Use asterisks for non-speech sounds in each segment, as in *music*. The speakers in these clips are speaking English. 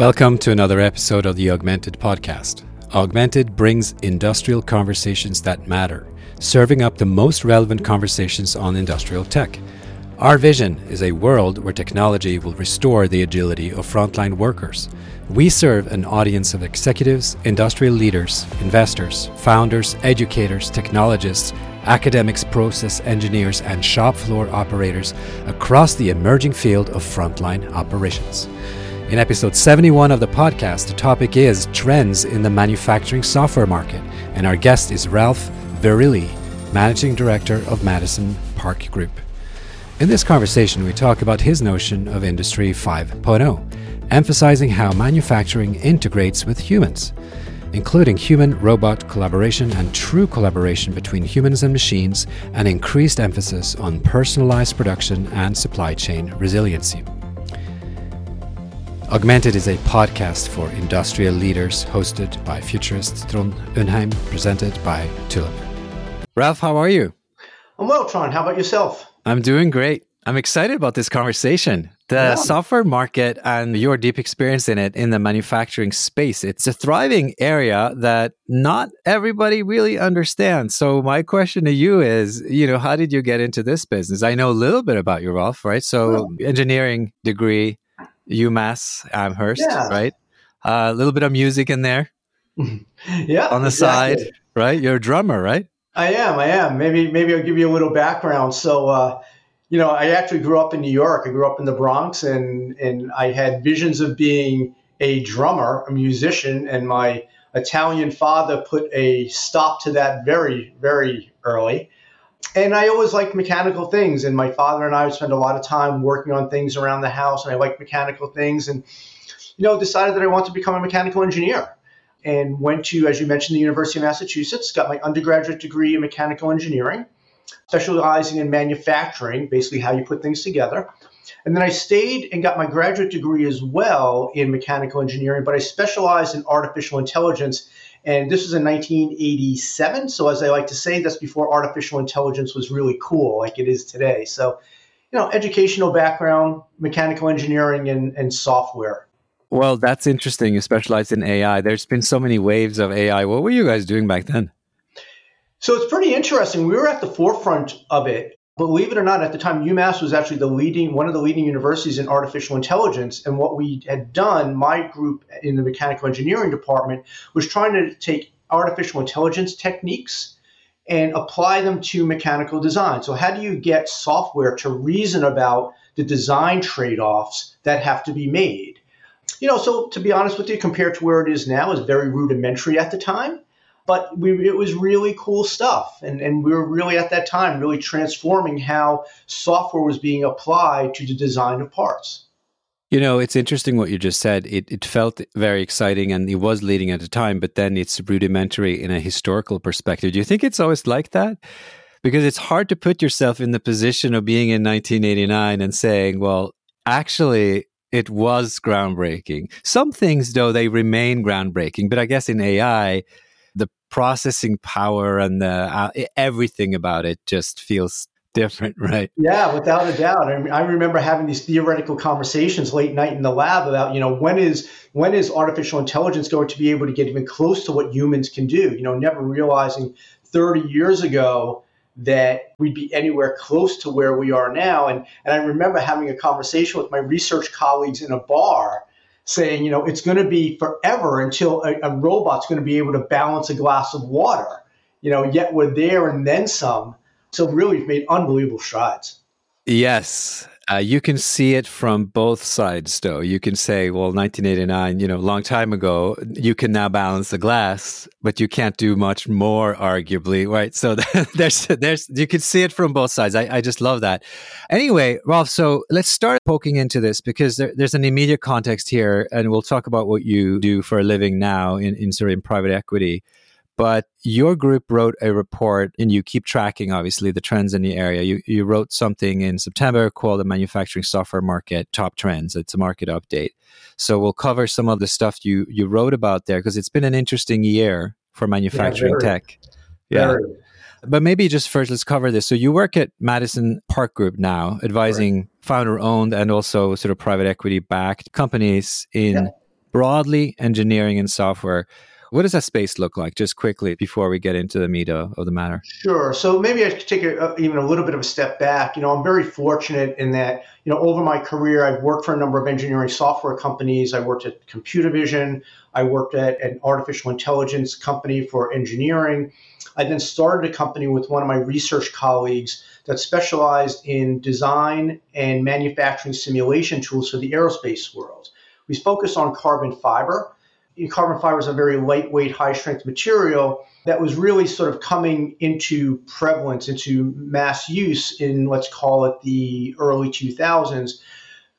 Welcome to another episode of the Augmented Podcast. Augmented brings industrial conversations that matter, serving up the most relevant conversations on industrial tech. Our vision is a world where technology will restore the agility of frontline workers. We serve an audience of executives, industrial leaders, investors, founders, educators, technologists, academics, process engineers, and shop floor operators across the emerging field of frontline operations. In episode 71 of the podcast, the topic is trends in the manufacturing software market, and our guest is Ralph Virilli, Managing Director of Madison Park Group. In this conversation, we talk about his notion of Industry 5.0, emphasizing how manufacturing integrates with humans, including human robot collaboration and true collaboration between humans and machines, and increased emphasis on personalized production and supply chain resiliency. Augmented is a podcast for industrial leaders hosted by futurist Trond Undheim, presented by Tulip. Ralph, how are you? I'm well, Trond. How about yourself? I'm doing great. I'm excited about this conversation. The yeah. software market and your deep experience in it in the manufacturing space, it's a thriving area that not everybody really understands. So my question to you is, you know, how did you get into this business? I know a little bit about you, Ralph, right? So well, engineering degree, UMass Amherst, yeah. right? Uh, a little bit of music in there. *laughs* yeah. On the exactly. side, right? You're a drummer, right? I am. I am. Maybe maybe I'll give you a little background. So, uh, you know, I actually grew up in New York. I grew up in the Bronx, and and I had visions of being a drummer, a musician, and my Italian father put a stop to that very very early and I always liked mechanical things. And my father and I would spend a lot of time working on things around the house, and I liked mechanical things. And you know, decided that I wanted to become a mechanical engineer, and went to, as you mentioned, the University of Massachusetts. Got my undergraduate degree in mechanical engineering, specializing in manufacturing, basically how you put things together. And then I stayed and got my graduate degree as well in mechanical engineering, but I specialized in artificial intelligence and this was in 1987. So, as I like to say, that's before artificial intelligence was really cool like it is today. So, you know, educational background, mechanical engineering, and, and software. Well, that's interesting. You specialize in AI. There's been so many waves of AI. What were you guys doing back then? So it's pretty interesting. We were at the forefront of it believe it or not, at the time, UMass was actually the leading one of the leading universities in artificial intelligence. And what we had done, my group in the mechanical engineering department, was trying to take artificial intelligence techniques and apply them to mechanical design. So, how do you get software to reason about the design trade offs that have to be made? You know, so to be honest with you, compared to where it is now, is very rudimentary at the time but we, it was really cool stuff. And, and we were really at that time really transforming how software was being applied to the design of parts. You know, it's interesting what you just said. It, it felt very exciting and it was leading at the time, but then it's rudimentary in a historical perspective. Do you think it's always like that? Because it's hard to put yourself in the position of being in 1989 and saying, well, actually, it was groundbreaking. Some things, though, they remain groundbreaking. But I guess in AI, processing power and uh, everything about it just feels different, right? Yeah, without a doubt. I, I remember having these theoretical conversations late night in the lab about, you know, when is when is artificial intelligence going to be able to get even close to what humans can do? You know, never realizing 30 years ago that we'd be anywhere close to where we are now. And and I remember having a conversation with my research colleagues in a bar saying, you know, it's going to be forever until a, a robot's going to be able to balance a glass of water. You know, yet we're there and then some. So really, we've made unbelievable strides. Yes, uh, you can see it from both sides, though. You can say, well, 1989, you know, long time ago, you can now balance the glass, but you can't do much more, arguably, right? So *laughs* there's, there's, you can see it from both sides. I, I just love that. Anyway, Ralph, so let's start poking into this because there, there's an immediate context here, and we'll talk about what you do for a living now in, in sort of in private equity. But your group wrote a report, and you keep tracking, obviously, the trends in the area. You, you wrote something in September called the Manufacturing Software Market Top Trends. It's a market update. So we'll cover some of the stuff you, you wrote about there because it's been an interesting year for manufacturing yeah, tech. Yeah. Very. But maybe just first, let's cover this. So you work at Madison Park Group now, advising right. founder owned and also sort of private equity backed companies in. Yeah broadly engineering and software. What does that space look like, just quickly, before we get into the meat of, the matter? Sure. So maybe I could take a, even a little bit of a step back. You know, I'm very fortunate in that, you know, over my career, I've worked for a number of engineering software companies. I worked at Computer Vision. I worked at an artificial intelligence company for engineering. I then started a company with one of my research colleagues that specialized in design and manufacturing simulation tools for the aerospace world. We focused on carbon fiber carbon fiber is a very lightweight, high strength material that was really sort of coming into prevalence, into mass use in let's call it the early 2000s.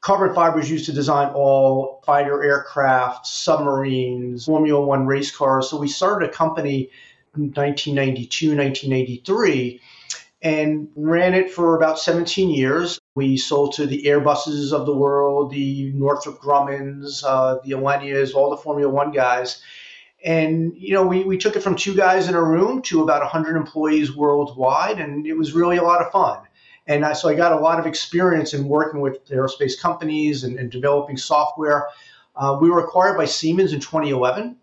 Carbon fiber is used to design all fighter aircraft, submarines, Formula One race cars. So we started a company in 1992, 1993 and ran it for about 17 years. We sold to the Airbuses of the world, the Northrop Grumman's, uh, the Alenias, all the Formula One guys. And, you know, we, we took it from two guys in a room to about 100 employees worldwide, and it was really a lot of fun. And I, so I got a lot of experience in working with aerospace companies and, and developing software. Uh, we were acquired by Siemens in 2011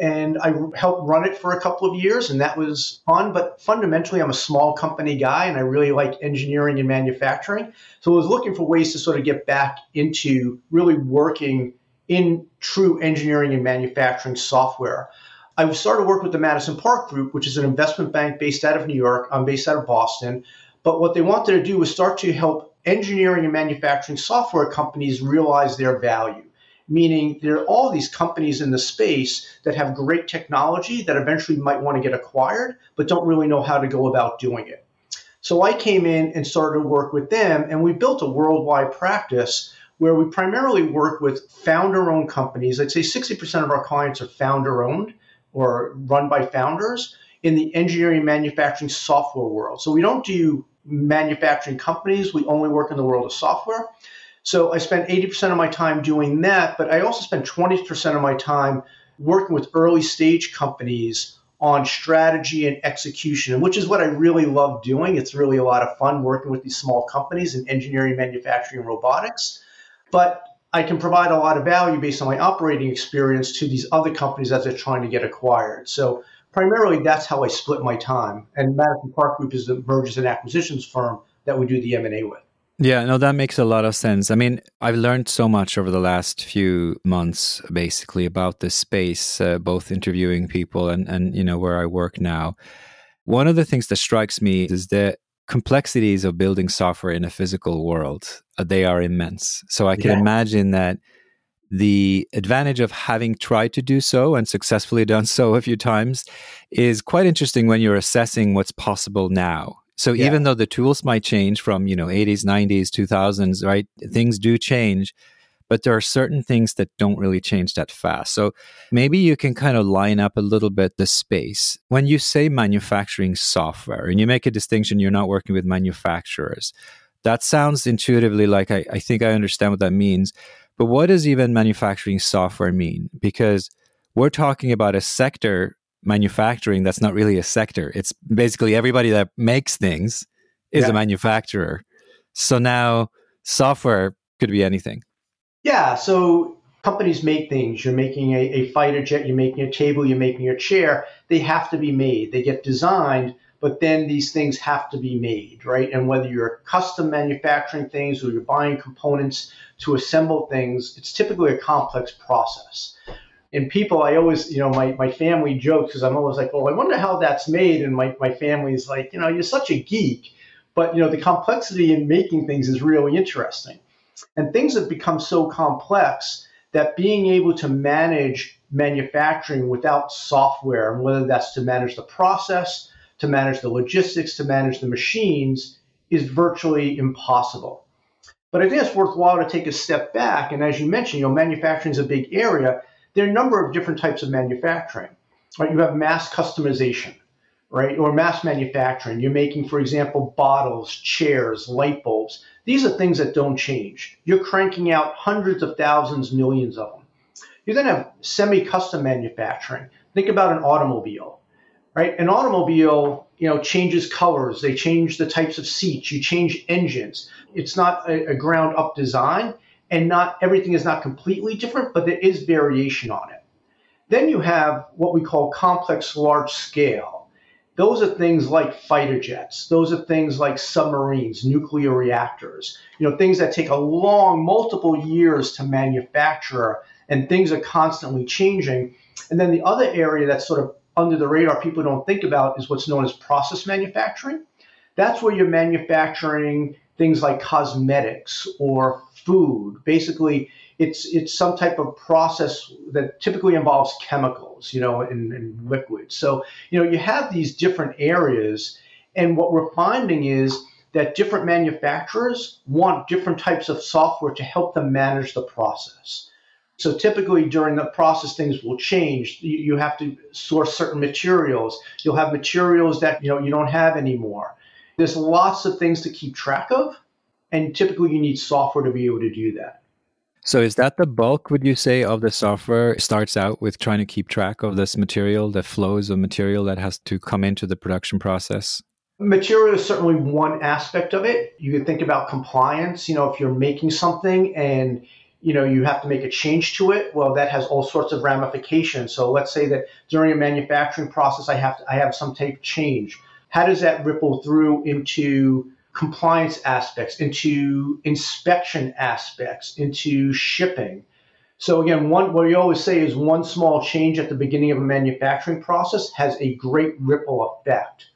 and I helped run it for a couple of years, and that was fun. But fundamentally, I'm a small company guy, and I really like engineering and manufacturing. So I was looking for ways to sort of get back into really working in true engineering and manufacturing software. I started to work with the Madison Park Group, which is an investment bank based out of New York. I'm based out of Boston. But what they wanted to do was start to help engineering and manufacturing software companies realize their value meaning there are all these companies in the space that have great technology that eventually might want to get acquired, but don't really know how to go about doing it. So I came in and started to work with them, and we built a worldwide practice where we primarily work with founder owned companies. I'd say 60% of our clients are founder owned or run by founders in the engineering manufacturing software world. So we don't do manufacturing companies, we only work in the world of software. So I spent 80% of my time doing that, but I also spent 20% of my time working with early stage companies on strategy and execution, which is what I really love doing. It's really a lot of fun working with these small companies in engineering, manufacturing, and robotics. But I can provide a lot of value based on my operating experience to these other companies as they're trying to get acquired. So primarily that's how I split my time. And Madison Park Group is the mergers and acquisitions firm that we do the M&A with. Yeah, no, that makes a lot of sense. I mean, I've learned so much over the last few months, basically, about this space, uh, both interviewing people and, and, you know, where I work now. One of the things that strikes me is the complexities of building software in a physical world. Uh, they are immense. So I can yeah. imagine that the advantage of having tried to do so and successfully *laughs* done so a few times is quite interesting when you're assessing what's possible now so yeah. even though the tools might change from, you know, 80s, 90s, 2000s, right? Things do change, but there are certain things that don't really change that fast. So maybe you can kind of line up a little bit the space. When you say manufacturing software and you make a distinction, you're not working with manufacturers. That sounds intuitively like I, I think I understand what that means. But what does even manufacturing software mean? Because we're talking about a sector manufacturing that's not really a sector. It's basically everybody that makes things is yeah. a manufacturer. So now software could be anything. Yeah. So companies make things. You're making a, a fighter jet, you're making a table, you're making a chair. They have to be made. They get designed, but then these things have to be made, right? And whether you're custom manufacturing things or you're buying components to assemble things, it's typically a complex process and people, I always, you know, my, my family jokes because I'm always like, well, I wonder how that's made. And my, my family's like, you know, you're such a geek. But, you know, the complexity in making things is really interesting. And things have become so complex that being able to manage manufacturing without software, and whether that's to manage the process, to manage the logistics, to manage the machines, is virtually impossible. But I think it's worthwhile to take a step back. And as you mentioned, you know, manufacturing is a big area there are a number of different types of manufacturing. Right? You have mass customization, right? Or mass manufacturing. You're making, for example, bottles, chairs, light bulbs. These are things that don't change. You're cranking out hundreds of thousands, millions of them. You then have semi-custom manufacturing. Think about an automobile, right? An automobile, you know, changes colors. They change the types of seats. You change engines. It's not a, a ground-up design and not everything is not completely different, but there is variation on it. Then you have what we call complex large scale. Those are things like fighter jets. Those are things like submarines, nuclear reactors, you know, things that take a long, multiple years to manufacture and things are constantly changing. And then the other area that's sort of under the radar people don't think about is what's known as process manufacturing. That's where you're manufacturing things like cosmetics or food. Basically, it's it's some type of process that typically involves chemicals, you know, in liquids. So you know you have these different areas, and what we're finding is that different manufacturers want different types of software to help them manage the process. So typically during the process, things will change. You, you have to source certain materials. You'll have materials that you know you don't have anymore. There's lots of things to keep track of, and typically you need software to be able to do that. So is that the bulk, would you say, of the software starts out with trying to keep track of this material, the flows of material that has to come into the production process? Material is certainly one aspect of it. You could think about compliance. You know, if you're making something and you know you have to make a change to it, well, that has all sorts of ramifications. So let's say that during a manufacturing process, I have to, I have some type change. How does that ripple through into compliance aspects, into inspection aspects, into shipping. So again, one what we always say is one small change at the beginning of a manufacturing process has a great ripple effect.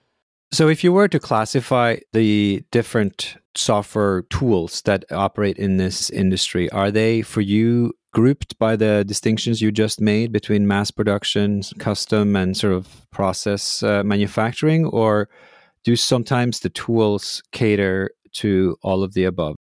So if you were to classify the different software tools that operate in this industry, are they for you grouped by the distinctions you just made between mass production, custom, and sort of process uh, manufacturing, or do sometimes the tools cater to all of the above?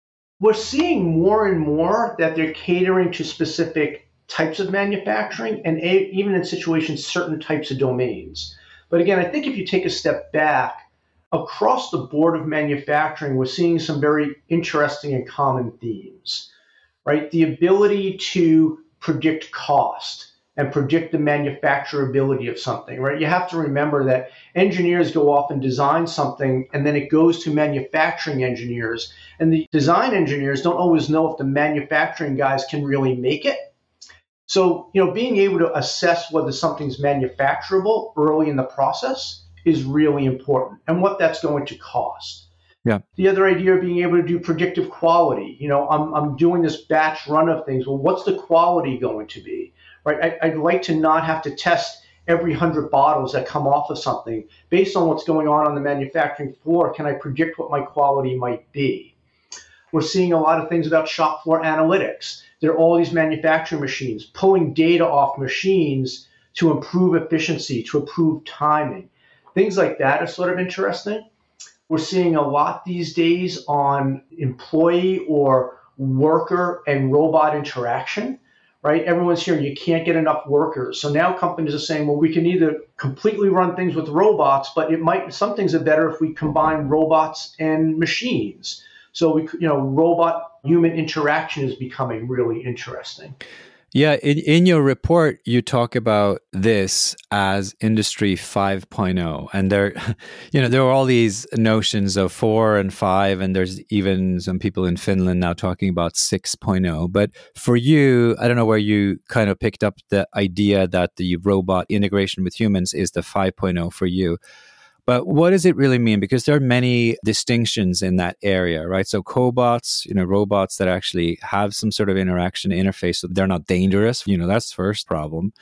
We're seeing more and more that they're catering to specific types of manufacturing and a, even in situations, certain types of domains. But again, I think if you take a step back, across the board of manufacturing, we're seeing some very interesting and common themes, right? The ability to predict cost and predict the manufacturability of something, right? You have to remember that engineers go off and design something and then it goes to manufacturing engineers. And the design engineers don't always know if the manufacturing guys can really make it. So, you know, being able to assess whether something's manufacturable early in the process is really important and what that's going to cost. Yeah. The other idea of being able to do predictive quality. You know, I'm, I'm doing this batch run of things. Well, what's the quality going to be? right? I, would like to not have to test every hundred bottles that come off of something based on what's going on on the manufacturing floor. Can I predict what my quality might be? We're seeing a lot of things about shop floor analytics. There are all these manufacturing machines pulling data off machines to improve efficiency, to improve timing. Things like that are sort of interesting. We're seeing a lot these days on employee or worker and robot interaction right? Everyone's hearing you can't get enough workers. So now companies are saying, well, we can either completely run things with robots, but it might some things are better if we combine robots and machines. So we, you know, robot human interaction is becoming really interesting. Yeah, in, in your report, you talk about this as Industry 5.0, and there, *laughs* you know, there are all these notions of four and five, and there's even some people in Finland now talking about 6.0. But for you, I don't know where you kind of picked up the idea that the robot integration with humans is the 5.0 for you. But what does it really mean? Because there are many distinctions in that area, right? So cobots, you know, robots that actually have some sort of interaction interface, so they're not dangerous. You know, that's first problem.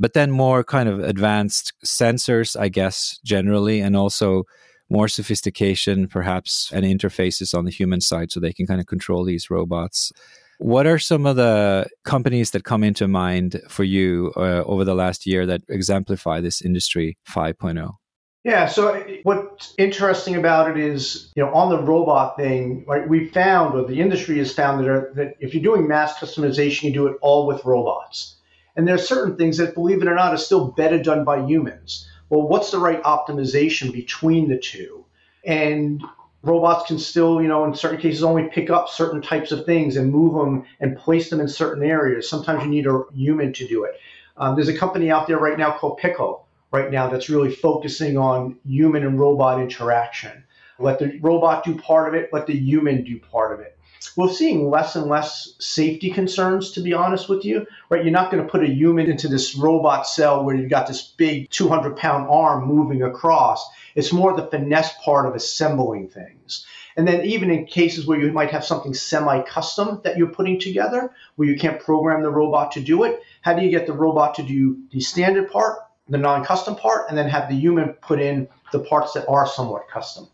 But then more kind of advanced sensors, I guess, generally, and also more sophistication, perhaps, and interfaces on the human side so they can kind of control these robots. What are some of the companies that come into mind for you uh, over the last year that exemplify this industry 5.0? Yeah. So what's interesting about it is, you know, on the robot thing, right? We found, or the industry has found that, are, that if you're doing mass customization, you do it all with robots. And there are certain things that, believe it or not, are still better done by humans. Well, what's the right optimization between the two? And robots can still, you know, in certain cases, only pick up certain types of things and move them and place them in certain areas. Sometimes you need a human to do it. Um, there's a company out there right now called Pickle right now that's really focusing on human and robot interaction. Let the robot do part of it, let the human do part of it. we're seeing less and less safety concerns, to be honest with you. Right? You're not going to put a human into this robot cell where you've got this big 200 pound arm moving across. It's more the finesse part of assembling things. And then even in cases where you might have something semi-custom that you're putting together, where you can't program the robot to do it, how do you get the robot to do the standard part, the non-custom part, and then have the human put in the parts that are somewhat custom?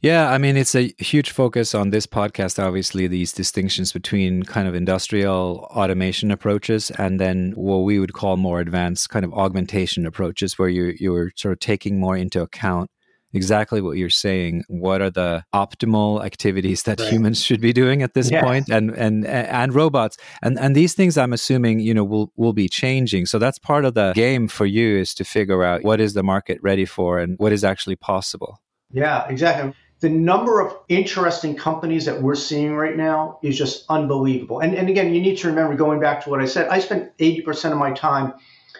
Yeah, I mean, it's a huge focus on this podcast, obviously, these distinctions between kind of industrial automation approaches and then what we would call more advanced kind of augmentation approaches, where you, you're sort of taking more into account exactly what you're saying. What are the optimal activities that right. humans should be doing at this point and, and, and robots? And, and these things I'm assuming, you know, will, will be changing. So that's part of the game for you is to figure out what is the market ready for and what is actually possible. Yeah, exactly the number of interesting companies that we're seeing right now is just unbelievable. And, and again, you need to remember going back to what I said, I spent 80% of my time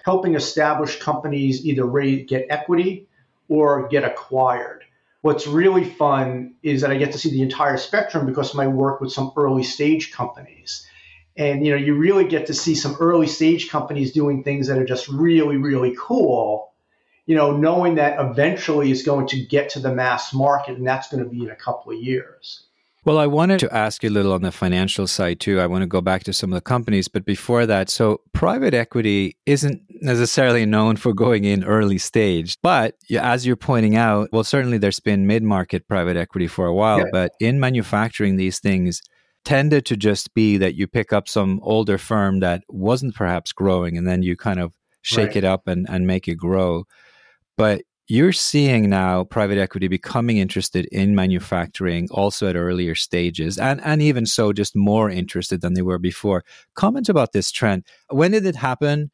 helping establish companies either raise, get equity or get acquired. What's really fun is that I get to see the entire spectrum because of my work with some early stage companies. And you know, you really get to see some early stage companies doing things that are just really, really cool you know, knowing that eventually it's going to get to the mass market and that's going to be in a couple of years. Well, I wanted to ask you a little on the financial side too. I want to go back to some of the companies, but before that, so private equity isn't necessarily known for going in early stage, but as you're pointing out, well, certainly there's been mid market private equity for a while, yeah. but in manufacturing, these things tended to just be that you pick up some older firm that wasn't perhaps growing and then you kind of shake right. it up and, and make it grow. But you're seeing now private equity becoming interested in manufacturing also at earlier stages and, and even so just more interested than they were before. Comment about this trend. When did it happen?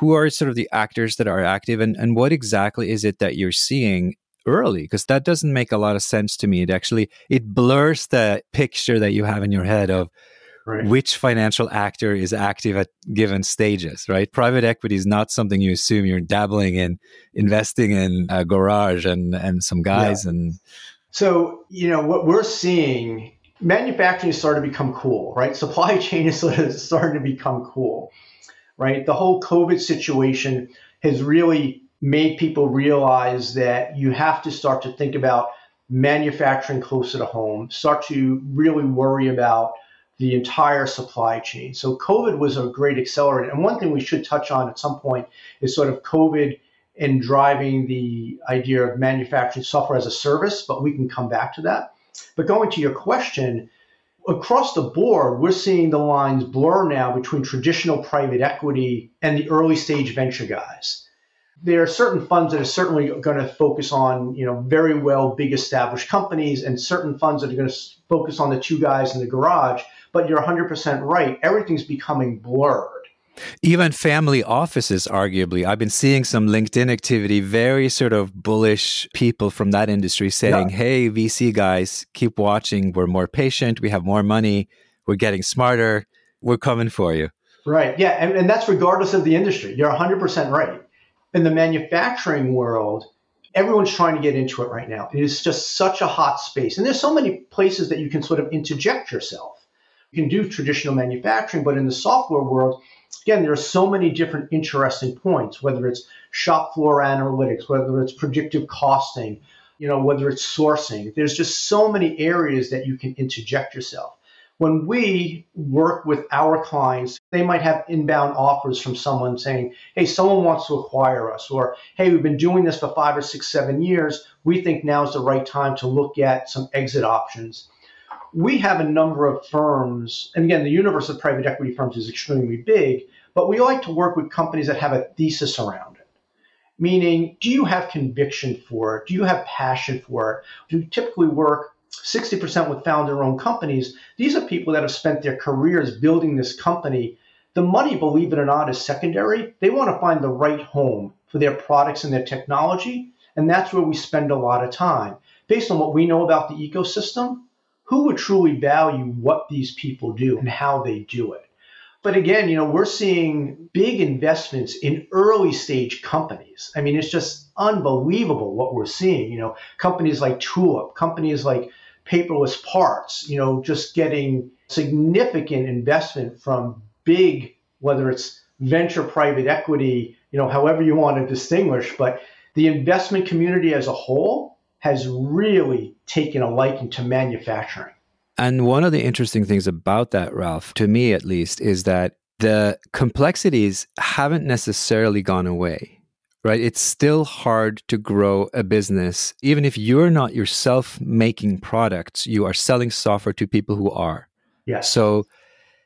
Who are sort of the actors that are active and, and what exactly is it that you're seeing early? Because that doesn't make a lot of sense to me. It actually it blurs the picture that you have in your head of right. which financial actor is active at given stages, right? Private equity is not something you assume you're dabbling in, investing in a garage and, and some guys. Yeah. And so, you know, what we're seeing, manufacturing is starting to become cool, right? *laughs* Supply chain is sort of starting to become cool, right? The whole COVID situation has really made people realize that you have to start to think about manufacturing closer to home, start to really worry about the entire supply chain. So COVID was a great accelerator. And one thing we should touch on at some point is sort of COVID and driving the idea of manufacturing software as a service, but we can come back to that. But going to your question, across the board, we're seeing the lines blur now between traditional private equity and the early stage venture guys. There are certain funds that are certainly going to focus on, you know, very well big established companies and certain funds that are going to focus on the two guys in the garage but you're 100% right. Everything's becoming blurred. Even family offices, arguably. I've been seeing some LinkedIn activity, very sort of bullish people from that industry saying, yeah. hey, VC guys, keep watching. We're more patient. We have more money. We're getting smarter. We're coming for you. Right. Yeah. And, and that's regardless of the industry. You're 100% right. In the manufacturing world, everyone's trying to get into it right now. It is just such a hot space. And there's so many places that you can sort of interject yourself you can do traditional manufacturing, but in the software world, again, there are so many different interesting points, whether it's shop floor analytics, whether it's predictive costing, you know, whether it's sourcing. There's just so many areas that you can interject yourself. When we work with our clients, they might have inbound offers from someone saying, Hey, someone wants to acquire us, or Hey, we've been doing this for five or six, seven years. We think now is the right time to look at some exit options we have a number of firms, and again, the universe of private equity firms is extremely big, but we like to work with companies that have a thesis around it. Meaning, do you have conviction for it? Do you have passion for it? Do you typically work 60% with founder owned companies? These are people that have spent their careers building this company. The money, believe it or not, is secondary. They want to find the right home for their products and their technology. And that's where we spend a lot of time. Based on what we know about the ecosystem, who would truly value what these people do and how they do it? But again, you know, we're seeing big investments in early stage companies. I mean, it's just unbelievable what we're seeing. You know, companies like Tulip, companies like paperless parts, you know, just getting significant investment from big, whether it's venture private equity, you know, however you want to distinguish, but the investment community as a whole has really taken a liking to manufacturing. And one of the interesting things about that, Ralph, to me at least, is that the complexities haven't necessarily gone away, right? It's still hard to grow a business. Even if you're not yourself making products, you are selling software to people who are. Yeah. So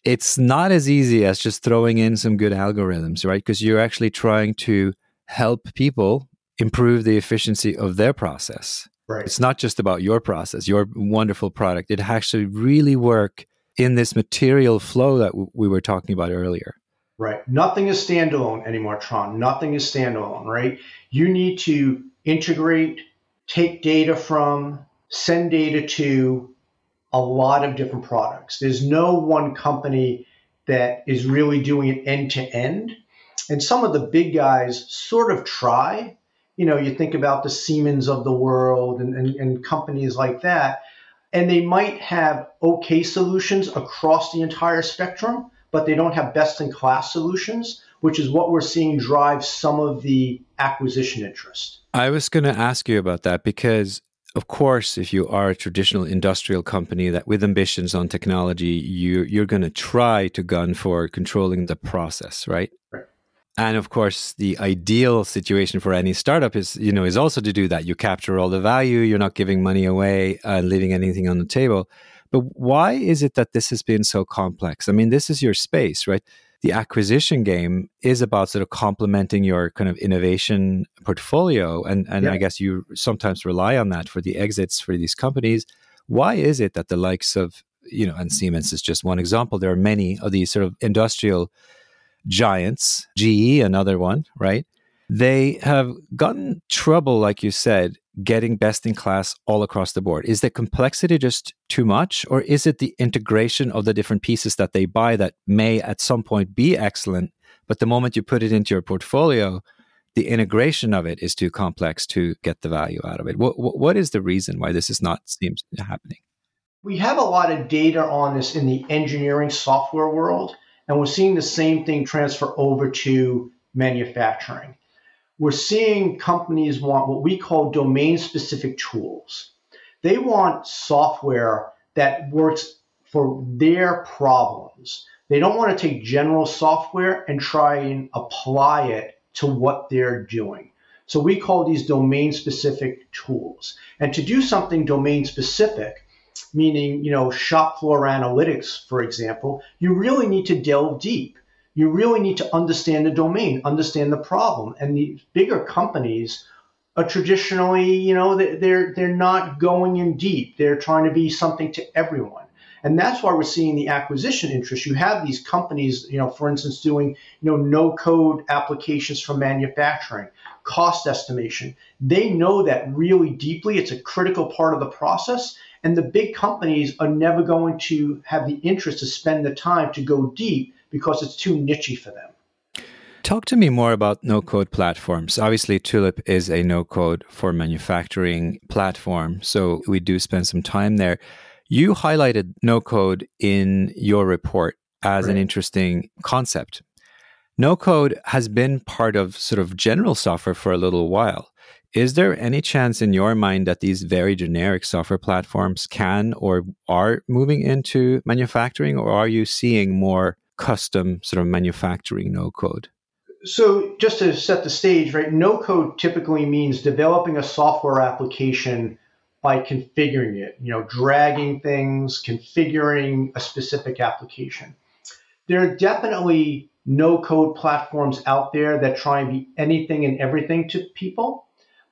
it's not as easy as just throwing in some good algorithms, right? Because you're actually trying to help people improve the efficiency of their process. Right. It's not just about your process, your wonderful product. It actually really work in this material flow that w- we were talking about earlier. Right. Nothing is standalone anymore, Trond. Nothing is standalone, right? You need to integrate, take data from, send data to a lot of different products. There's no one company that is really doing it end to end. And some of the big guys sort of try. You know, you think about the Siemens of the world and, and, and companies like that, and they might have okay solutions across the entire spectrum, but they don't have best in class solutions, which is what we're seeing drive some of the acquisition interest. I was going to ask you about that because of course, if you are a traditional industrial company that with ambitions on technology, you you're going to try to gun for controlling the process, right? Right. And of course, the ideal situation for any startup is, you know, is also to do that. You capture all the value. You're not giving money away and leaving anything on the table. But why is it that this has been so complex? I mean, this is your space, right? the acquisition game is about sort of complementing your kind of innovation portfolio and and yeah. i guess you sometimes rely on that for the exits for these companies why is it that the likes of you know and siemens is just one example there are many of these sort of industrial giants ge another one right they have gotten trouble like you said getting best in class all across the board? Is the complexity just too much, or is it the integration of the different pieces that they buy that may at some point be excellent, but the moment you put it into your portfolio, the integration of it is too complex to get the value out of it? What, what is the reason why this is not seems happening? We have a lot of data on this in the engineering software world, and we're seeing the same thing transfer over to manufacturing we're seeing companies want what we call domain specific tools. They want software that works for their problems. They don't want to take general software and try and apply it to what they're doing. So we call these domain specific tools. And to do something domain specific, meaning, you know, shop floor analytics, for example, you really need to delve deep you really need to understand the domain, understand the problem. And the bigger companies are traditionally, you know, they're they're not going in deep. They're trying to be something to everyone. And that's why we're seeing the acquisition interest. You have these companies, you know, for instance, doing, you know, no code applications for manufacturing, cost estimation. They know that really deeply. It's a critical part of the process. And the big companies are never going to have the interest to spend the time to go deep because it's too nichey for them. Talk to me more about no code platforms. Obviously, Tulip is a no code for manufacturing platform. So we do spend some time there. You highlighted no code in your report as right. an interesting concept. No code has been part of sort of general software for a little while. Is there any chance in your mind that these very generic software platforms can or are moving into manufacturing, or are you seeing more custom sort of manufacturing no code? So, just to set the stage, right, no code typically means developing a software application by configuring it, you know, dragging things, configuring a specific application. There are definitely no code platforms out there that try and be anything and everything to people.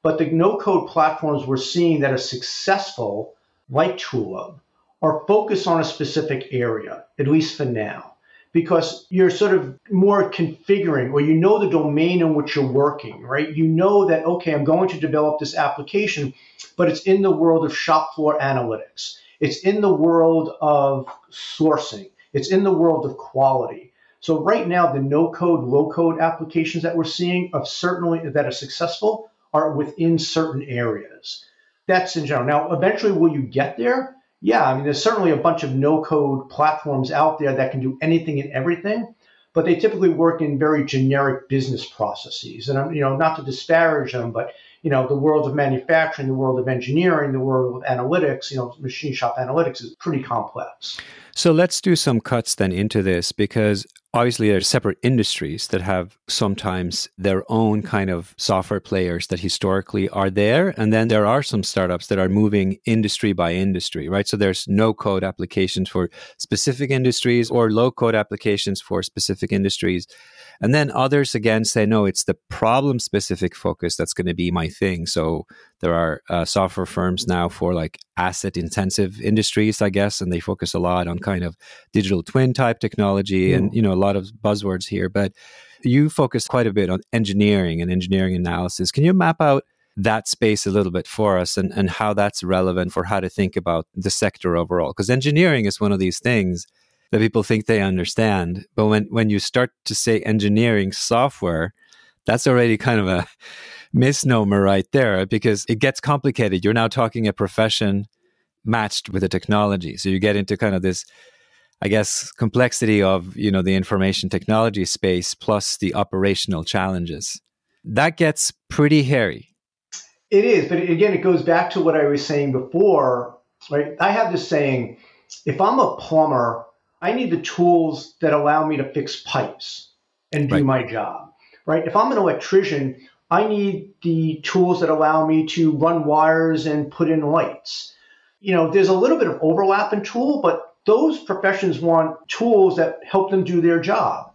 But the no code platforms we're seeing that are successful, like Tulip, are focused on a specific area, at least for now because you're sort of more configuring or you know the domain in which you're working, right? You know that, okay, I'm going to develop this application, but it's in the world of shop floor analytics. It's in the world of sourcing. It's in the world of quality. So right now, the no code, low code applications that we're seeing of certainly that are successful are within certain areas. That's in general. Now, eventually, will you get there? yeah, I mean, there's certainly a bunch of no code platforms out there that can do anything and everything, but they typically work in very generic business processes. And, you know, not to disparage them, but, you know, the world of manufacturing, the world of engineering, the world of analytics, you know, machine shop analytics is pretty complex. So let's do some cuts then into this because obviously there are separate industries that have sometimes their own kind of software players that historically are there and then there are some startups that are moving industry by industry right so there's no code applications for specific industries or low code applications for specific industries and then others again say, no, it's the problem specific focus that's going to be my thing. So there are uh, software firms now for like asset intensive industries, I guess, and they focus a lot on kind of digital twin type technology mm. and, you know, a lot of buzzwords here. But you focus quite a bit on engineering and engineering analysis. Can you map out? that space a little bit for us and, and how that's relevant for how to think about the sector overall. Because engineering is one of these things that people think they understand. But when, when you start to say engineering software, that's already kind of a misnomer right there because it gets complicated. You're now talking a profession matched with the technology. So you get into kind of this, I guess, complexity of, you know, the information technology space plus the operational challenges. That gets pretty hairy. It is, but again, it goes back to what I was saying before, right? I have this saying, if I'm a plumber I need the tools that allow me to fix pipes and do right. my job, right? If I'm an electrician, I need the tools that allow me to run wires and put in lights. You know, there's a little bit of overlap in tool, but those professions want tools that help them do their job.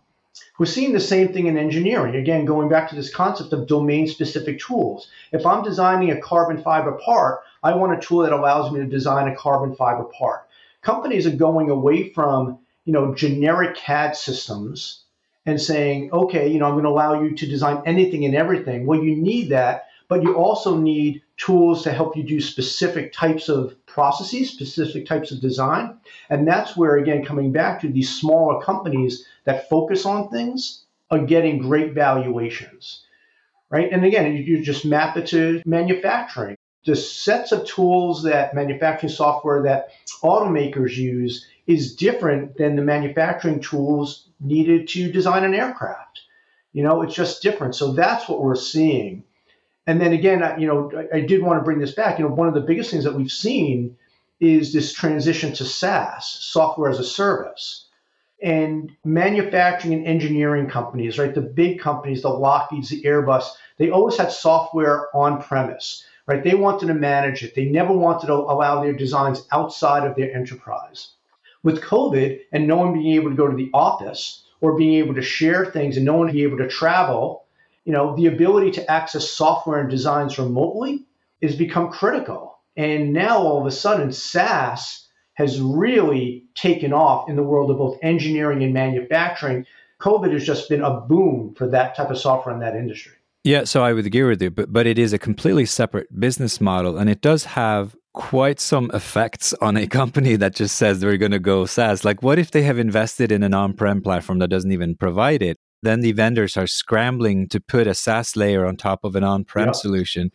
We're seeing the same thing in engineering. Again, going back to this concept of domain specific tools. If I'm designing a carbon fiber part, I want a tool that allows me to design a carbon fiber part companies are going away from you know generic CAD systems and saying, okay, you know, I'm going to allow you to design anything and everything. Well, you need that, but you also need tools to help you do specific types of processes, specific types of design. And that's where, again, coming back to these smaller companies that focus on things are getting great valuations, right? And again, you just map it to manufacturing the sets of tools that manufacturing software that automakers use is different than the manufacturing tools needed to design an aircraft. You know, it's just different. So that's what we're seeing. And then again, you know, I, I did want to bring this back. You know, one of the biggest things that we've seen is this transition to SaaS, software as a service. And manufacturing and engineering companies, right? The big companies, the Lockheeds, the Airbus, they always had software on premise right? They wanted to manage it. They never wanted to allow their designs outside of their enterprise. With COVID and no one being able to go to the office or being able to share things and no one being able to travel, you know, the ability to access software and designs remotely has become critical. And now all of a sudden, SaaS has really taken off in the world of both engineering and manufacturing. COVID has just been a boom for that type of software in that industry. Yeah, so I would agree with you, but but it is a completely separate business model, and it does have quite some effects on a company that just says they're going to go SaaS. Like, what if they have invested in an on-prem platform that doesn't even provide it? Then the vendors are scrambling to put a SaaS layer on top of an on-prem yeah. solution.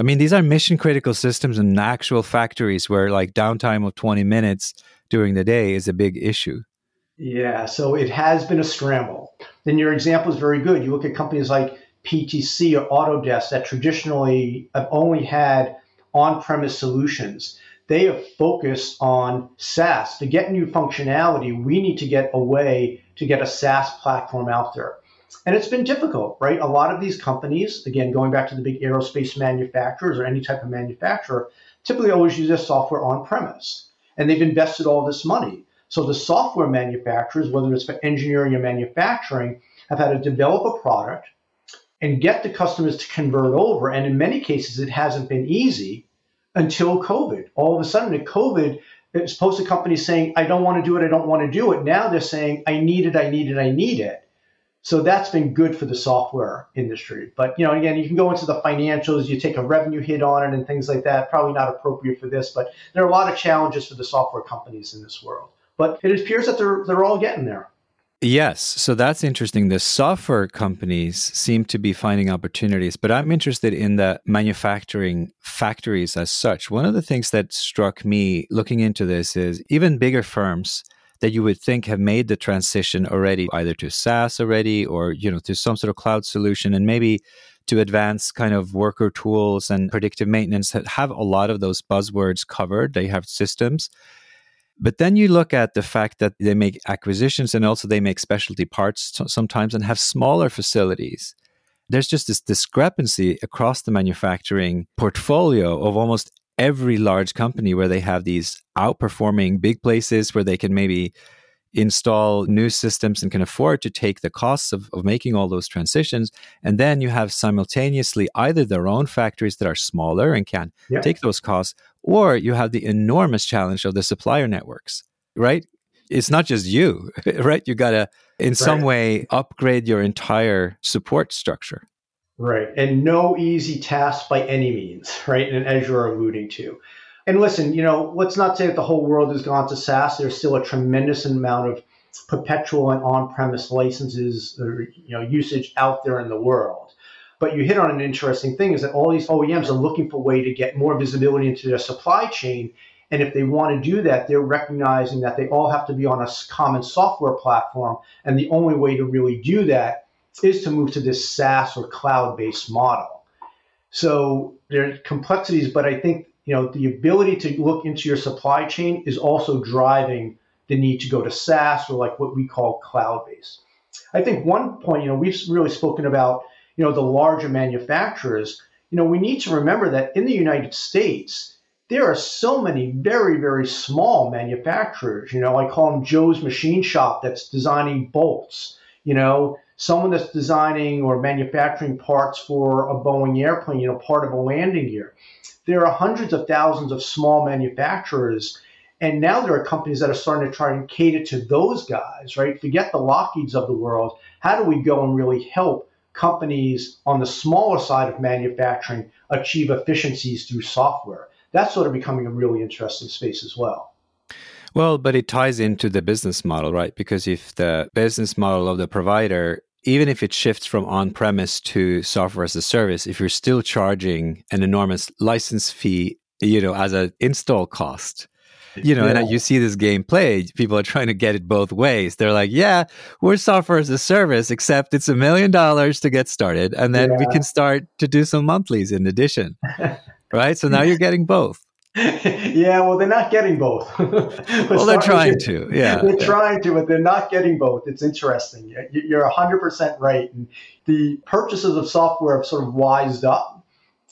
I mean, these are mission critical systems in actual factories where like downtime of 20 minutes during the day is a big issue. Yeah, so it has been a scramble. Then your example is very good. You look at companies like PTC or Autodesk that traditionally have only had on premise solutions. They have focused on SaaS. To get new functionality, we need to get a way to get a SaaS platform out there. And it's been difficult, right? A lot of these companies, again, going back to the big aerospace manufacturers or any type of manufacturer, typically always use their software on premise. And they've invested all this money. So the software manufacturers, whether it's for engineering or manufacturing, have had to develop a product and get the customers to convert over. And in many cases, it hasn't been easy until COVID. All of a sudden, at COVID, it's supposed to companies saying, I don't want to do it, I don't want to do it. Now they're saying, I need it, I need it, I need it. So that's been good for the software industry. But you know, again, you can go into the financials, you take a revenue hit on it and things like that. Probably not appropriate for this, but there are a lot of challenges for the software companies in this world. But it appears that they're they're all getting there. Yes. So that's interesting. The software companies seem to be finding opportunities, but I'm interested in the manufacturing factories as such. One of the things that struck me looking into this is even bigger firms that you would think have made the transition already either to SaaS already or you know to some sort of cloud solution and maybe to advance kind of worker tools and predictive maintenance that have a lot of those buzzwords covered. They have systems but then you look at the fact that they make acquisitions and also they make specialty parts sometimes and have smaller facilities. There's just this discrepancy across the manufacturing portfolio of almost every large company where they have these outperforming big places where they can maybe install new systems and can afford to take the costs of, of making all those transitions. And then you have simultaneously either their own factories that are smaller and can yeah. take those costs, or you have the enormous challenge of the supplier networks, right? It's not just you, *laughs* right? You got to, in right. some way, upgrade your entire support structure. Right. And no easy task by any means, right? And as you're alluding to. And listen, you know, let's not say that the whole world has gone to SaaS. There's still a tremendous amount of perpetual and on-premise licenses or you know usage out there in the world. But you hit on an interesting thing is that all these OEMs are looking for a way to get more visibility into their supply chain. And if they want to do that, they're recognizing that they all have to be on a common software platform. And the only way to really do that is to move to this SaaS or cloud based model. So there are complexities, but I think you know, the ability to look into your supply chain is also driving the need to go to SaaS or like what we call cloud based. I think one point, you know, we've really spoken about, you know, the larger manufacturers. You know, we need to remember that in the United States, there are so many very, very small manufacturers. You know, I call them Joe's Machine Shop that's designing bolts. You know, someone that's designing or manufacturing parts for a Boeing airplane, you know, part of a landing gear there are hundreds of thousands of small manufacturers. And now there are companies that are starting to try and cater to those guys, right? Forget the Lockheeds of the world. How do we go and really help companies on the smaller side of manufacturing achieve efficiencies through software? That's sort of becoming a really interesting space as well. Well, but it ties into the business model, right? Because if the business model of the provider even if it shifts from on premise to software as a service, if you're still charging an enormous license fee, you know, as an install cost, you know, yeah. and you see this game played, people are trying to get it both ways. They're like, yeah, we're software as a service, except it's a million dollars to get started. And then yeah. we can start to do some monthlies in addition. *laughs* right. So now you're getting both. *laughs* yeah, well, they're not getting both. *laughs* well, they're trying to. Yeah, they're yeah. trying to, but they're not getting both. It's interesting. You're 100% right. And the purchases of software have sort of wised up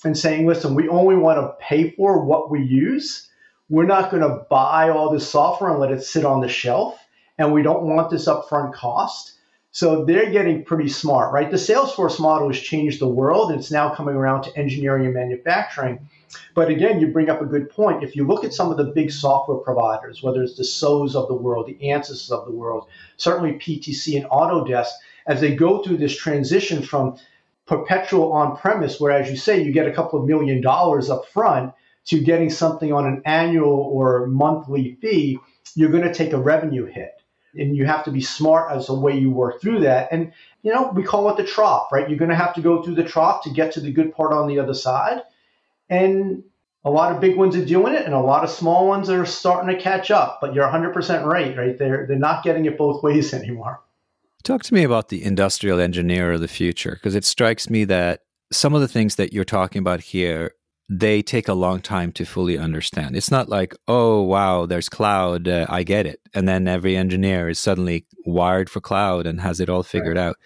and saying, listen, we only want to pay for what we use. We're not going to buy all this software and let it sit on the shelf. And we don't want this upfront cost. So they're getting pretty smart, right? The Salesforce model has changed the world and it's now coming around to engineering and manufacturing. But again, you bring up a good point. If you look at some of the big software providers, whether it's the SOEs of the world, the Ansys of the world, certainly PTC and Autodesk, as they go through this transition from perpetual on premise, where, as you say, you get a couple of million dollars up front, to getting something on an annual or monthly fee, you're going to take a revenue hit and you have to be smart as the way you work through that. And you know, we call it the trough, right? You're going to have to go through the trough to get to the good part on the other side. And a lot of big ones are doing it, and a lot of small ones are starting to catch up. But you're 100% right, right? They're they're not getting it both ways *laughs* anymore. Talk to me about the industrial engineer of the future, because it strikes me that some of the things that you're talking about here they take a long time to fully understand. It's not like, oh, wow, there's cloud, uh, I get it. And then every engineer is suddenly wired for cloud and has it all figured right. out.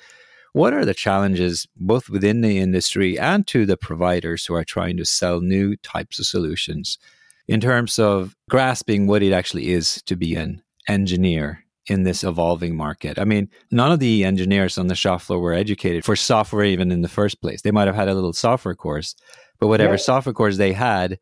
What are the challenges, both within the industry and to the providers who are trying to sell new types of solutions, in terms of grasping what it actually is to be an engineer in this evolving market. I mean, none of the engineers on the shop floor were educated for software even in the first place. They might have had a little software course, but whatever yeah. software course they had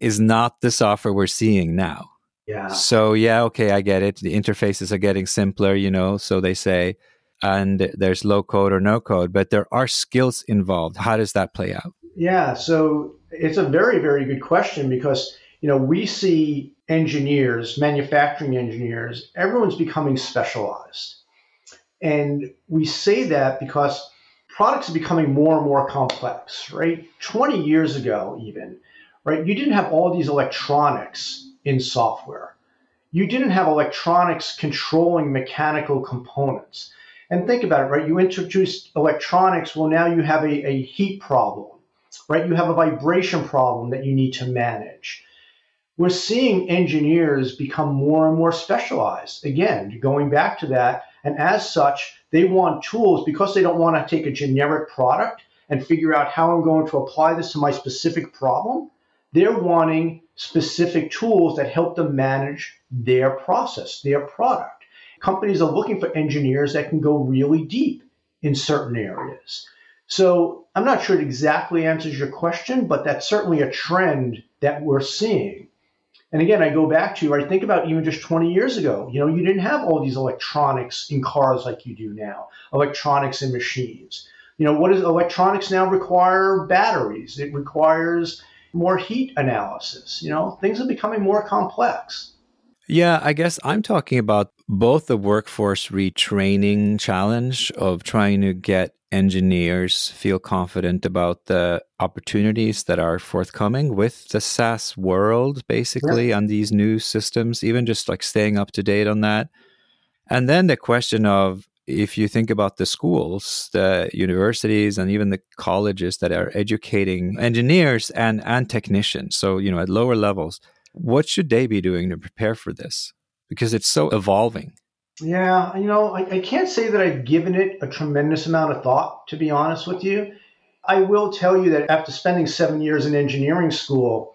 is not the software we're seeing now. Yeah. So yeah, okay, I get it. The interfaces are getting simpler, you know, so they say, and there's low code or no code, but there are skills involved. How does that play out? Yeah, so it's a very, very good question because you know we see engineers, manufacturing engineers, everyone's becoming specialized. And we say that because products are becoming more and more complex, right? 20 years ago, even, right, you didn't have all these electronics in software. You didn't have electronics controlling mechanical components. And think about it, right? You introduced electronics, well, now you have a, a heat problem, right? You have a vibration problem that you need to manage. We're seeing engineers become more and more specialized. Again, going back to that, and as such, they want tools because they don't want to take a generic product and figure out how I'm going to apply this to my specific problem. They're wanting specific tools that help them manage their process, their product. Companies are looking for engineers that can go really deep in certain areas. So I'm not sure it exactly answers your question, but that's certainly a trend that we're seeing. And again, I go back to, I think about even just 20 years ago. You know, you didn't have all these electronics in cars like you do now, electronics in machines. You know, what does electronics now require? Batteries. It requires more heat analysis. You know, things are becoming more complex. Yeah, I guess I'm talking about both the workforce retraining challenge of trying to get engineers feel confident about the opportunities that are forthcoming with the SaaS world, basically, yeah. on these new systems, even just like staying up to date on that. And then the question of if you think about the schools, the universities, and even the colleges that are educating engineers and, and technicians, so, you know, at lower levels, what should they be doing to prepare for this? Because it's so evolving. Yeah, you know, I, I can't say that I've given it a tremendous amount of thought, to be honest with you. I will tell you that after spending seven years in engineering school,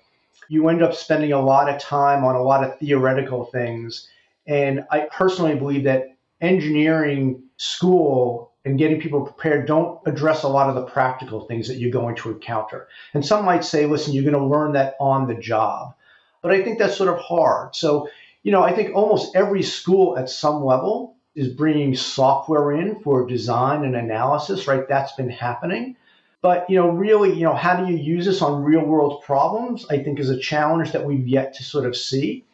you end up spending a lot of time on a lot of theoretical things. And I personally believe that engineering school and getting people prepared don't address a lot of the practical things that you're going to encounter. And some might say, listen, you're going to learn that on the job. But I think that's sort of hard. So you know, I think almost every school at some level is bringing software in for design and analysis, right? That's been happening. But, you know, really, you know, how do you use this on real world problems? I think is a challenge that we've yet to sort of see.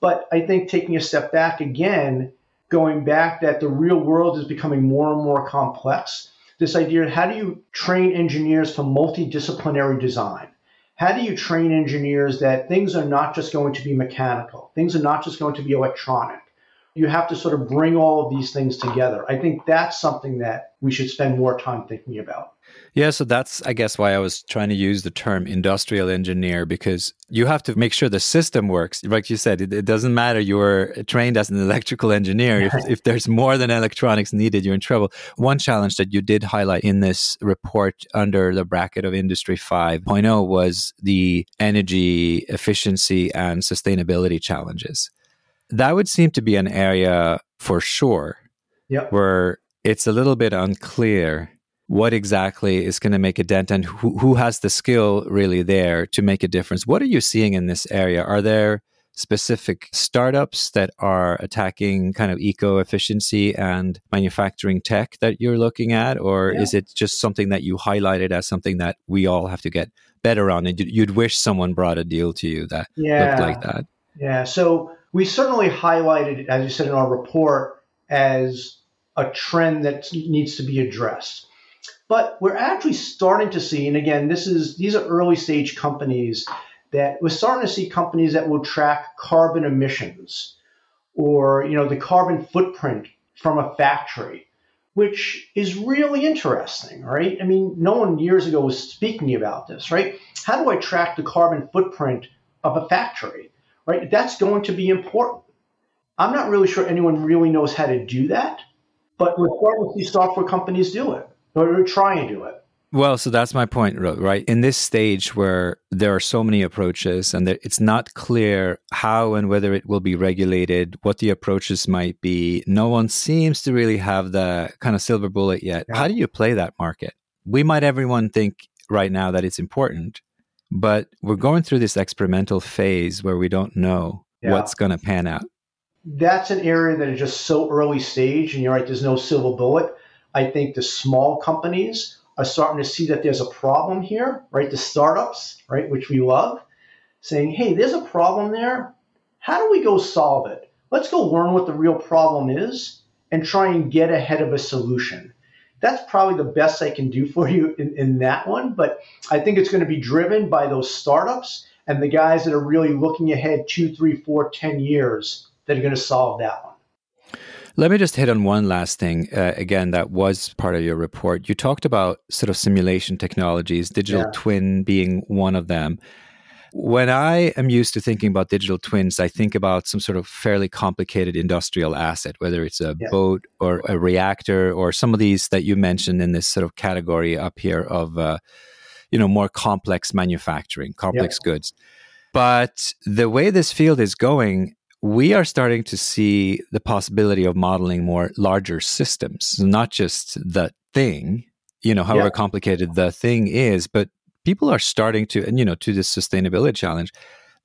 But I think taking a step back again, going back that the real world is becoming more and more complex. This idea, of how do you train engineers for multidisciplinary design? How do you train engineers that things are not just going to be mechanical, things are not just going to be electronic? You have to sort of bring all of these things together. I think that's something that we should spend more time thinking about. Yeah, so that's, I guess, why I was trying to use the term industrial engineer because you have to make sure the system works. Like you said, it, it doesn't matter you're trained as an electrical engineer. If, if there's more than electronics needed, you're in trouble. One challenge that you did highlight in this report under the bracket of Industry 5.0 was the energy efficiency and sustainability challenges. That would seem to be an area for sure yep. where it's a little bit unclear what exactly is going to make a dent and who, who has the skill really there to make a difference. What are you seeing in this area? Are there specific startups that are attacking kind of eco efficiency and manufacturing tech that you're looking at? Or yeah. is it just something that you highlighted as something that we all have to get better on? And you'd wish someone brought a deal to you that yeah. looked like that? Yeah. So we certainly highlighted, as you said in our report, as a trend that needs to be addressed. But we're actually starting to see, and again, this is these are early stage companies that we're starting to see companies that will track carbon emissions or you know the carbon footprint from a factory, which is really interesting, right? I mean, no one years ago was speaking about this, right? How do I track the carbon footprint of a factory, right? That's going to be important. I'm not really sure anyone really knows how to do that, but we're starting to see software companies do it or try and do it. Well, so that's my point, right? In this stage where there are so many approaches and it's not clear how and whether it will be regulated, what the approaches might be, no one seems to really have the kind of silver bullet yet. Yeah. How do you play that market? We might everyone think right now that it's important, but we're going through this experimental phase where we don't know yeah. what's going to pan out. That's an area that is just so early stage, and you're right, there's no silver bullet I think the small companies are starting to see that there's a problem here, right? The startups, right, which we love, saying, hey, there's a problem there. How do we go solve it? Let's go learn what the real problem is and try and get ahead of a solution. That's probably the best I can do for you in, in that one. But I think it's going to be driven by those startups and the guys that are really looking ahead two, three, four, ten years that are going to solve that one. Let me just hit on one last thing. Uh, again, that was part of your report. You talked about sort of simulation technologies, digital yeah. twin being one of them. When I am used to thinking about digital twins, I think about some sort of fairly complicated industrial asset, whether it's a yeah. boat or a reactor or some of these that you mentioned in this sort of category up here of, uh, you know, more complex manufacturing, complex yeah. goods. But the way this field is going, we are starting to see the possibility of modeling more larger systems, not just the thing, you know, however yeah. complicated the thing is, but people are starting to, and you know, to this sustainability challenge,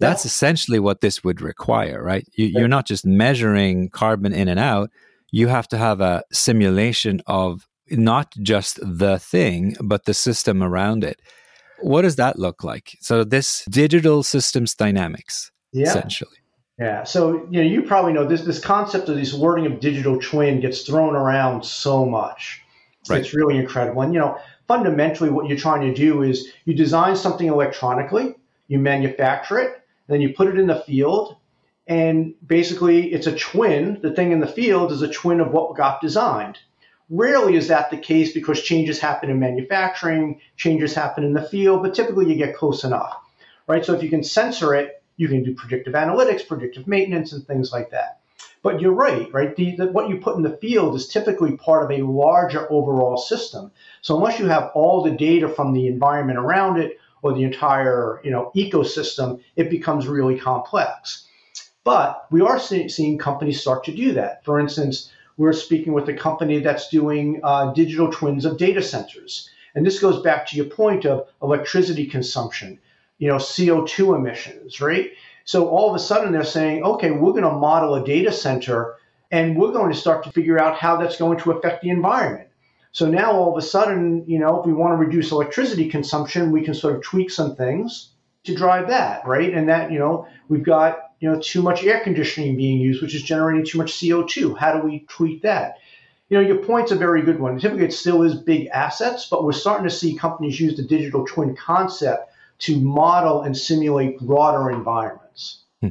that's yeah. essentially what this would require, right? You, are not just measuring carbon in and out. You have to have a simulation of not just the thing, but the system around it. What does that look like? So, this digital systems dynamics, yeah. essentially. Yeah. So, you know, you probably know this this concept of this wording of digital twin gets thrown around so much. Right. It's really incredible. And, you know, fundamentally what you're trying to do is you design something electronically, you manufacture it, then you put it in the field, and basically it's a twin. The thing in the field is a twin of what got designed. Rarely is that the case because changes happen in manufacturing, changes happen in the field, but typically you get close enough, right? So if you can sensor it, you can do predictive analytics, predictive maintenance, and things like that. But you're right, right? The, the, what you put in the field is typically part of a larger overall system. So unless you have all the data from the environment around it or the entire you know ecosystem, it becomes really complex. But we are see, seeing companies start to do that. For instance, we're speaking with a company that's doing uh, digital twins of data centers. And this goes back to your point of electricity consumption, you know, CO2 emissions, right? So all of a sudden they're saying, okay, we're going to model a data center and we're going to start to figure out how that's going to affect the environment. So now all of a sudden, you know, if we want to reduce electricity consumption, we can sort of tweak some things to drive that, right? And that, you know, we've got, you know, too much air conditioning being used, which is generating too much CO2. How do we tweak that? You know, your point's a very good one. Typically, it still is big assets, but we're starting to see companies use the digital twin concept to model and simulate broader environments. Hmm.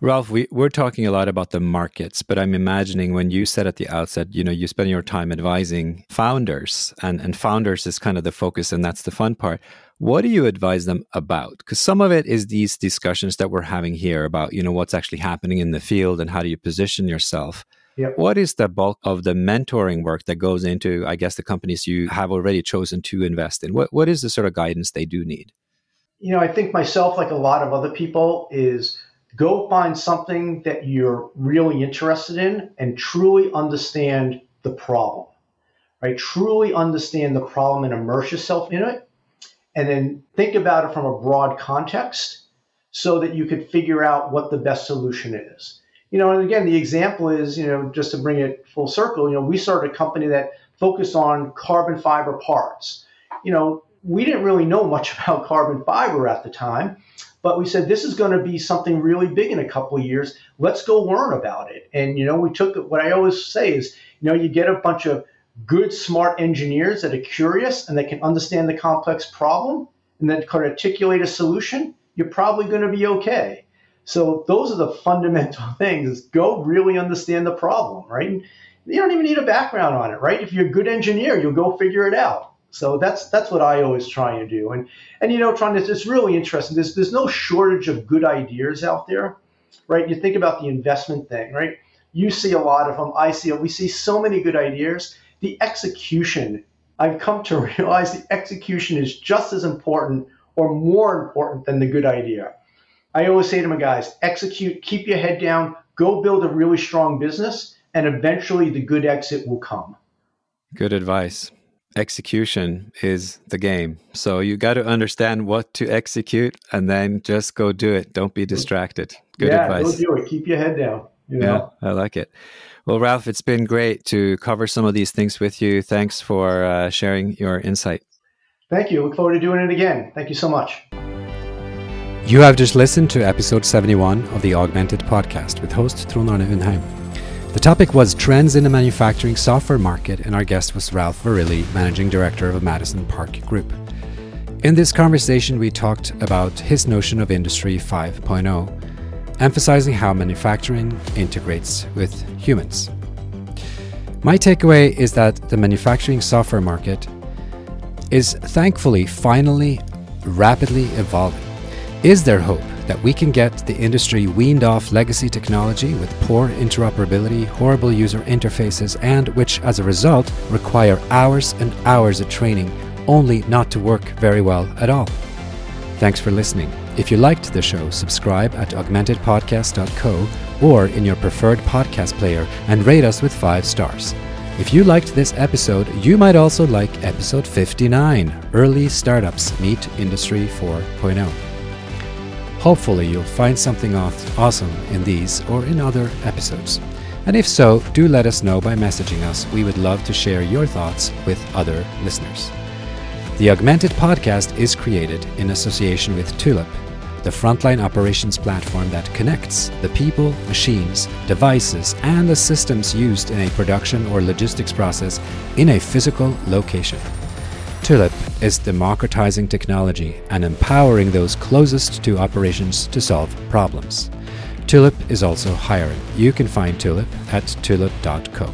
Ralph, we, we're talking a lot about the markets, but I'm imagining when you said at the outset, you know, you spend your time advising founders, and, and founders is kind of the focus, and that's the fun part. What do you advise them about? Because some of it is these discussions that we're having here about, you know, what's actually happening in the field and how do you position yourself. Yep. What is the bulk of the mentoring work that goes into, I guess, the companies you have already chosen to invest in? What, what is the sort of guidance they do need? You know, I think myself, like a lot of other people, is go find something that you're really interested in and truly understand the problem, right? Truly understand the problem and immerse yourself in it. And then think about it from a broad context so that you could figure out what the best solution is. You know, and again, the example is, you know, just to bring it full circle, you know, we started a company that focused on carbon fiber parts. You know, we didn't really know much *laughs* about carbon fiber at the time, but we said this is going to be something really big in a couple of years. Let's go learn about it. And you know, we took what I always say is, you know, you get a bunch of good, smart engineers that are curious and that can understand the complex problem and then can articulate a solution. You're probably going to be okay. So those are the fundamental *laughs* things. Go really understand the problem, right? You don't even need a background on it, right? If you're a good engineer, you'll go figure it out. So that's that's what I always try and do. And and you know, trying to it's really interesting. There's there's no shortage of good ideas out there, right? You think about the investment thing, right? You see a lot of them. I see it. We see so many good ideas. The execution, I've come to *laughs* realize the execution is just as important or more important than the good idea. I always say to my guys, execute, keep your head down, go build a really strong business, and eventually the good exit will come. Good advice execution is the game. So you got to understand what to execute and then just go do it. Don't be distracted. Good yeah, advice. Go do it. Keep your head down. You know? Yeah, I like it. Well, Ralph, it's been great to cover some of these things with you. Thanks for uh, sharing your insight. Thank you. Look forward to doing it again. Thank you so much. You have just listened to episode 71 of the Augmented Podcast with host Trond Arne Undheim. The topic was trends in the manufacturing software market, and our guest was Ralph Verrilli, Managing Director of Madison Park Group. In this conversation, we talked about his notion of Industry 5.0, emphasizing how manufacturing integrates with humans. My takeaway is that the manufacturing software market is thankfully finally rapidly evolving. Is there hope that we can get the industry weaned off legacy technology with poor interoperability, horrible user interfaces, and which, as a result, require hours and hours of training only not to work very well at all? Thanks for listening. If you liked the show, subscribe at augmentedpodcast.co or in your preferred podcast player and rate us with five stars. If you liked this episode, you might also like episode 59 Early Startups Meet Industry 4.0. Hopefully, you'll find something awesome in these or in other episodes. And if so, do let us know by messaging us. We would love to share your thoughts with other listeners. The Augmented Podcast is created in association with Tulip the frontline operations platform that connects the people, machines, devices, and the systems used in a production or logistics process in a physical location. Tulip is democratizing technology and empowering those closest to operations to solve problems. Tulip is also hiring. You can find Tulip at tulip.co.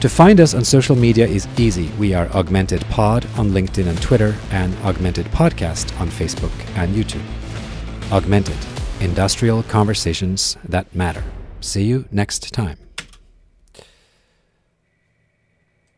To find us on social media is easy. We are Augmented Pod on LinkedIn and Twitter, and Augmented Podcast on Facebook and YouTube. Augmented, industrial conversations that matter. See you next time.